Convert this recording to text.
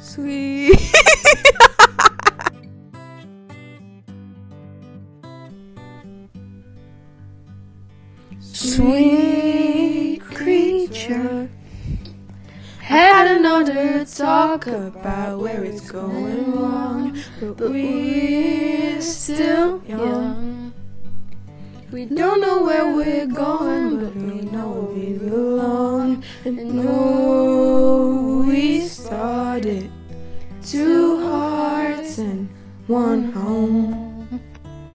Sweet. Sweet creature had another talk about where it's going wrong, but we're still young. We don't know where we're going, but we know we belong, and no about it. Two hearts and one home.